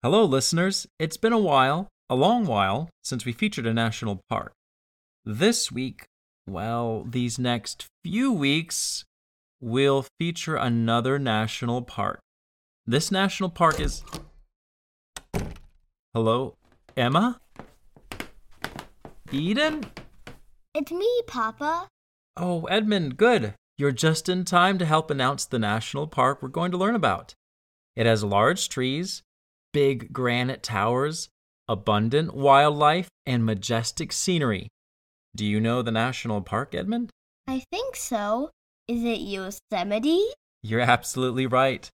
Hello, listeners. It's been a while, a long while, since we featured a national park. This week, well, these next few weeks, we'll feature another national park. This national park is. Hello, Emma? Eden? It's me, Papa. Oh, Edmund, good. You're just in time to help announce the national park we're going to learn about. It has large trees, big granite towers, abundant wildlife, and majestic scenery. Do you know the national park, Edmund? I think so. Is it Yosemite? You're absolutely right.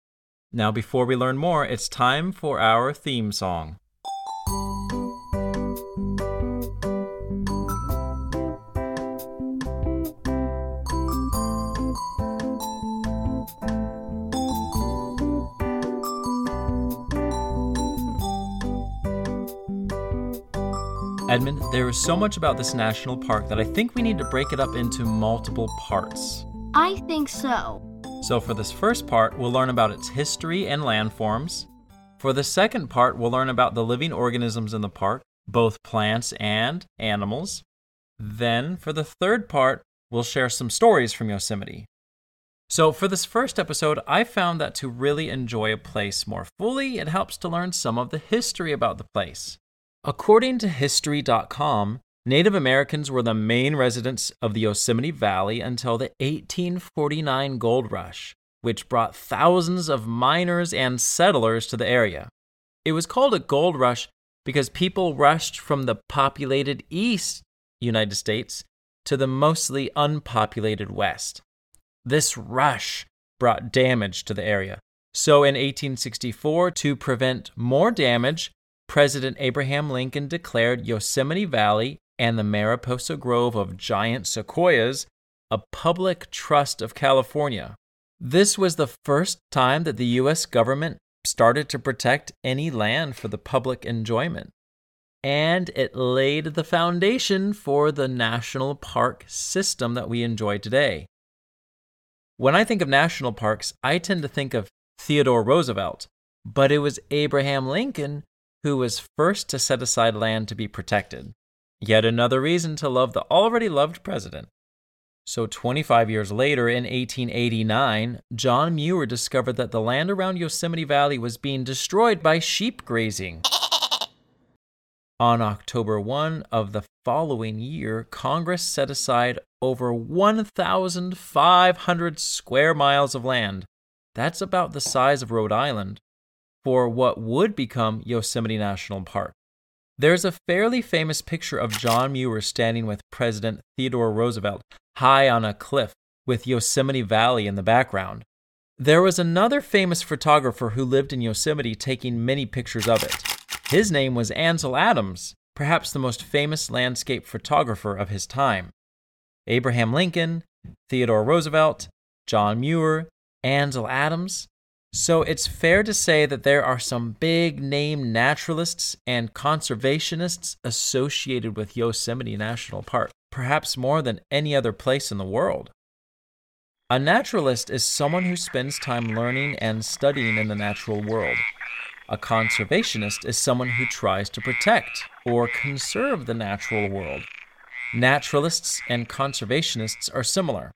Now, before we learn more, it's time for our theme song. Edmund, there is so much about this national park that I think we need to break it up into multiple parts. I think so. So, for this first part, we'll learn about its history and landforms. For the second part, we'll learn about the living organisms in the park, both plants and animals. Then, for the third part, we'll share some stories from Yosemite. So, for this first episode, I found that to really enjoy a place more fully, it helps to learn some of the history about the place. According to History.com, Native Americans were the main residents of the Yosemite Valley until the 1849 gold rush, which brought thousands of miners and settlers to the area. It was called a gold rush because people rushed from the populated East United States to the mostly unpopulated West. This rush brought damage to the area. So in 1864, to prevent more damage, President Abraham Lincoln declared Yosemite Valley and the Mariposa Grove of giant sequoias a public trust of California. This was the first time that the U.S. government started to protect any land for the public enjoyment. And it laid the foundation for the national park system that we enjoy today. When I think of national parks, I tend to think of Theodore Roosevelt, but it was Abraham Lincoln who was first to set aside land to be protected. Yet another reason to love the already loved president. So, 25 years later, in 1889, John Muir discovered that the land around Yosemite Valley was being destroyed by sheep grazing. On October 1 of the following year, Congress set aside over 1,500 square miles of land. That's about the size of Rhode Island for what would become Yosemite National Park. There's a fairly famous picture of John Muir standing with President Theodore Roosevelt high on a cliff with Yosemite Valley in the background. There was another famous photographer who lived in Yosemite taking many pictures of it. His name was Ansel Adams, perhaps the most famous landscape photographer of his time. Abraham Lincoln, Theodore Roosevelt, John Muir, Ansel Adams, so it's fair to say that there are some big name naturalists and conservationists associated with Yosemite National Park, perhaps more than any other place in the world. A naturalist is someone who spends time learning and studying in the natural world. A conservationist is someone who tries to protect or conserve the natural world. Naturalists and conservationists are similar.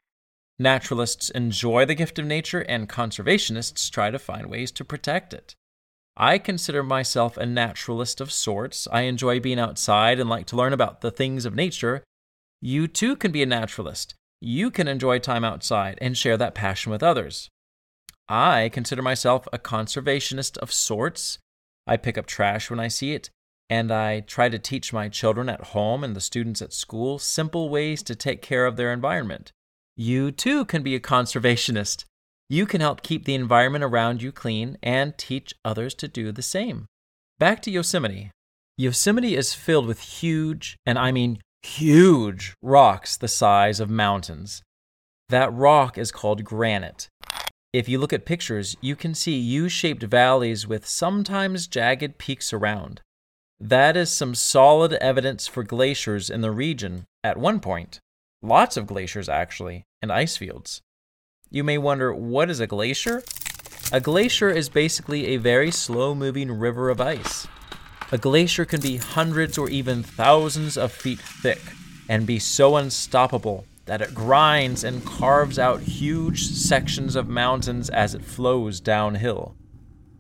Naturalists enjoy the gift of nature, and conservationists try to find ways to protect it. I consider myself a naturalist of sorts. I enjoy being outside and like to learn about the things of nature. You too can be a naturalist. You can enjoy time outside and share that passion with others. I consider myself a conservationist of sorts. I pick up trash when I see it, and I try to teach my children at home and the students at school simple ways to take care of their environment. You too can be a conservationist. You can help keep the environment around you clean and teach others to do the same. Back to Yosemite. Yosemite is filled with huge, and I mean huge, rocks the size of mountains. That rock is called granite. If you look at pictures, you can see U shaped valleys with sometimes jagged peaks around. That is some solid evidence for glaciers in the region at one point. Lots of glaciers, actually, and ice fields. You may wonder what is a glacier? A glacier is basically a very slow moving river of ice. A glacier can be hundreds or even thousands of feet thick and be so unstoppable that it grinds and carves out huge sections of mountains as it flows downhill.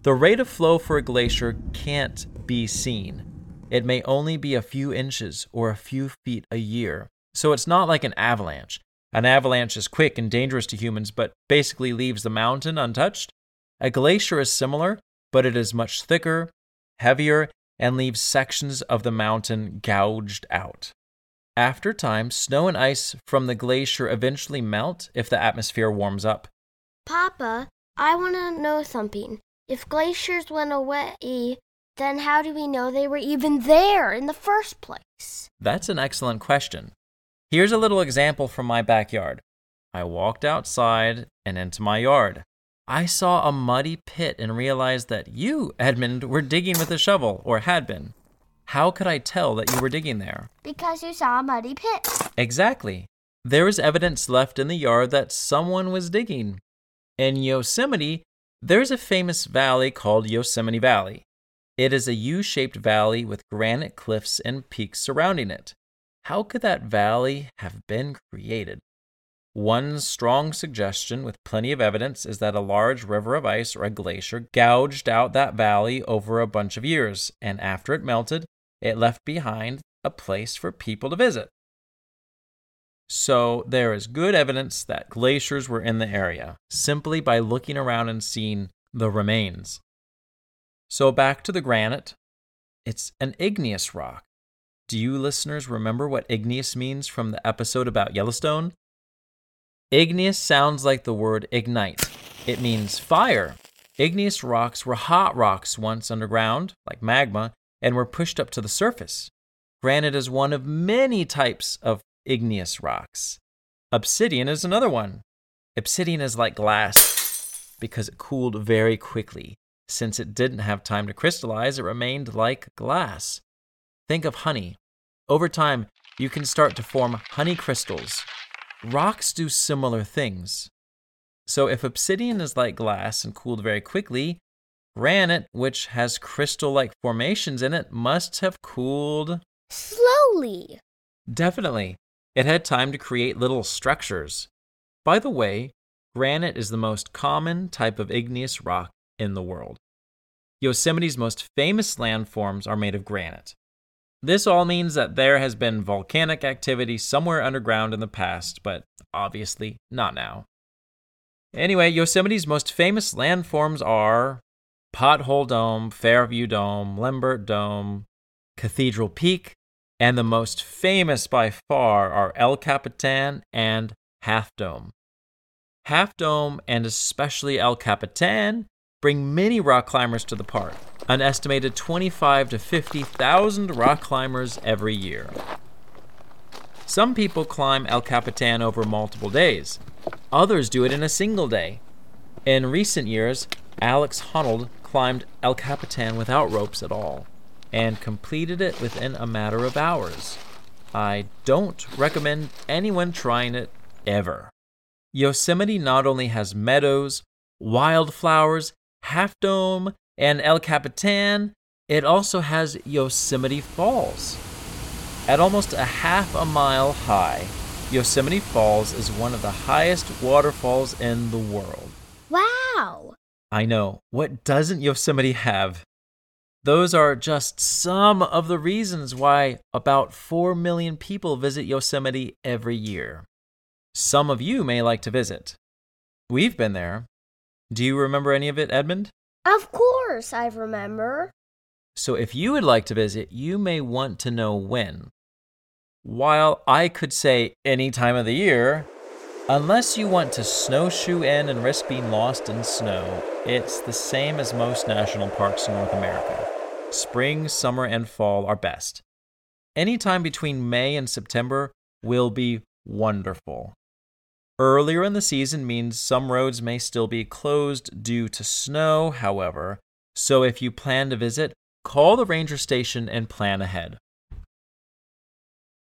The rate of flow for a glacier can't be seen. It may only be a few inches or a few feet a year, so it's not like an avalanche. An avalanche is quick and dangerous to humans, but basically leaves the mountain untouched. A glacier is similar, but it is much thicker, heavier, and leaves sections of the mountain gouged out. After time, snow and ice from the glacier eventually melt if the atmosphere warms up. Papa, I want to know something. If glaciers went away, then how do we know they were even there in the first place? That's an excellent question. Here's a little example from my backyard. I walked outside and into my yard. I saw a muddy pit and realized that you, Edmund, were digging with a shovel, or had been. How could I tell that you were digging there? Because you saw a muddy pit. Exactly. There is evidence left in the yard that someone was digging. In Yosemite, there's a famous valley called Yosemite Valley. It is a U shaped valley with granite cliffs and peaks surrounding it. How could that valley have been created? One strong suggestion with plenty of evidence is that a large river of ice or a glacier gouged out that valley over a bunch of years, and after it melted, it left behind a place for people to visit. So there is good evidence that glaciers were in the area simply by looking around and seeing the remains. So back to the granite. It's an igneous rock. Do you listeners remember what igneous means from the episode about Yellowstone? Igneous sounds like the word ignite. It means fire. Igneous rocks were hot rocks once underground, like magma, and were pushed up to the surface. Granite is one of many types of igneous rocks. Obsidian is another one. Obsidian is like glass because it cooled very quickly. Since it didn't have time to crystallize, it remained like glass. Think of honey. Over time, you can start to form honey crystals, Rocks do similar things. So if obsidian is like glass and cooled very quickly, granite, which has crystal like formations in it, must have cooled slowly. Definitely. It had time to create little structures. By the way, granite is the most common type of igneous rock in the world. Yosemite's most famous landforms are made of granite. This all means that there has been volcanic activity somewhere underground in the past, but obviously not now. Anyway, Yosemite's most famous landforms are Pothole Dome, Fairview Dome, Lambert Dome, Cathedral Peak, and the most famous by far are El Capitan and Half Dome. Half Dome, and especially El Capitan, bring many rock climbers to the park an estimated 25 to 50,000 rock climbers every year. Some people climb El Capitan over multiple days. Others do it in a single day. In recent years, Alex Honnold climbed El Capitan without ropes at all and completed it within a matter of hours. I don't recommend anyone trying it ever. Yosemite not only has meadows, wildflowers, Half Dome, and El Capitan, it also has Yosemite Falls. At almost a half a mile high, Yosemite Falls is one of the highest waterfalls in the world. Wow! I know. What doesn't Yosemite have? Those are just some of the reasons why about 4 million people visit Yosemite every year. Some of you may like to visit. We've been there. Do you remember any of it, Edmund? Of course, I remember. So if you would like to visit, you may want to know when. While I could say any time of the year, unless you want to snowshoe in and risk being lost in snow, it's the same as most national parks in North America. Spring, summer, and fall are best. Any time between May and September will be wonderful. Earlier in the season means some roads may still be closed due to snow, however, so if you plan to visit, call the ranger station and plan ahead.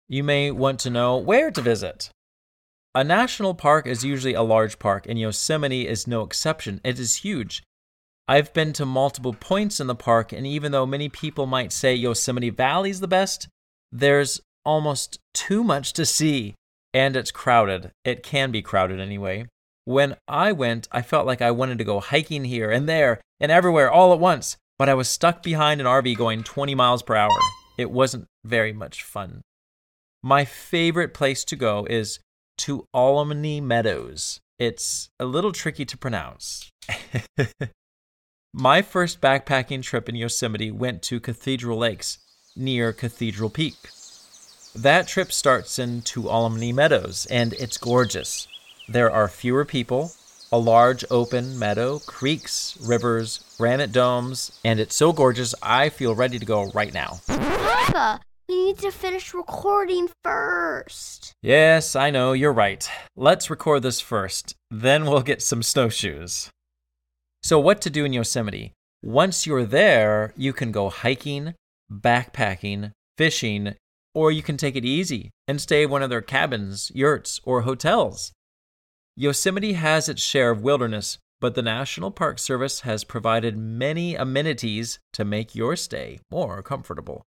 You may want to know where to visit. A national park is usually a large park, and Yosemite is no exception. It is huge. I've been to multiple points in the park, and even though many people might say Yosemite Valley is the best, there's almost too much to see, and it's crowded. It can be crowded anyway. When I went, I felt like I wanted to go hiking here and there and everywhere all at once, but I was stuck behind an RV going 20 miles per hour. It wasn't very much fun. My favorite place to go is to Tuolumne Meadows. It's a little tricky to pronounce. My first backpacking trip in Yosemite went to Cathedral Lakes near Cathedral Peak. That trip starts in Tuolumne Meadows, and it's gorgeous. There are fewer people, a large open meadow, creeks, rivers, granite domes, and it's so gorgeous I feel ready to go right now. Papa, we need to finish recording first. Yes, I know, you're right. Let's record this first, then we'll get some snowshoes. So, what to do in Yosemite? Once you're there, you can go hiking, backpacking, fishing, or you can take it easy and stay in one of their cabins, yurts, or hotels. Yosemite has its share of wilderness, but the National Park Service has provided many amenities to make your stay more comfortable.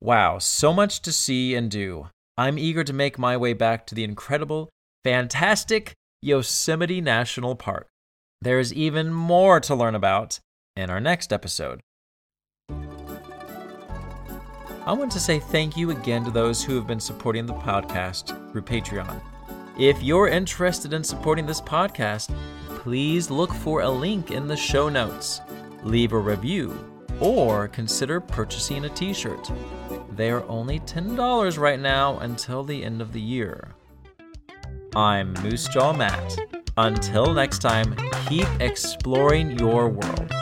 Wow, so much to see and do. I'm eager to make my way back to the incredible, fantastic Yosemite National Park. There's even more to learn about in our next episode. I want to say thank you again to those who have been supporting the podcast through Patreon. If you're interested in supporting this podcast, please look for a link in the show notes, leave a review, or consider purchasing a t shirt. They are only $10 right now until the end of the year. I'm Moosejaw Matt. Until next time, keep exploring your world.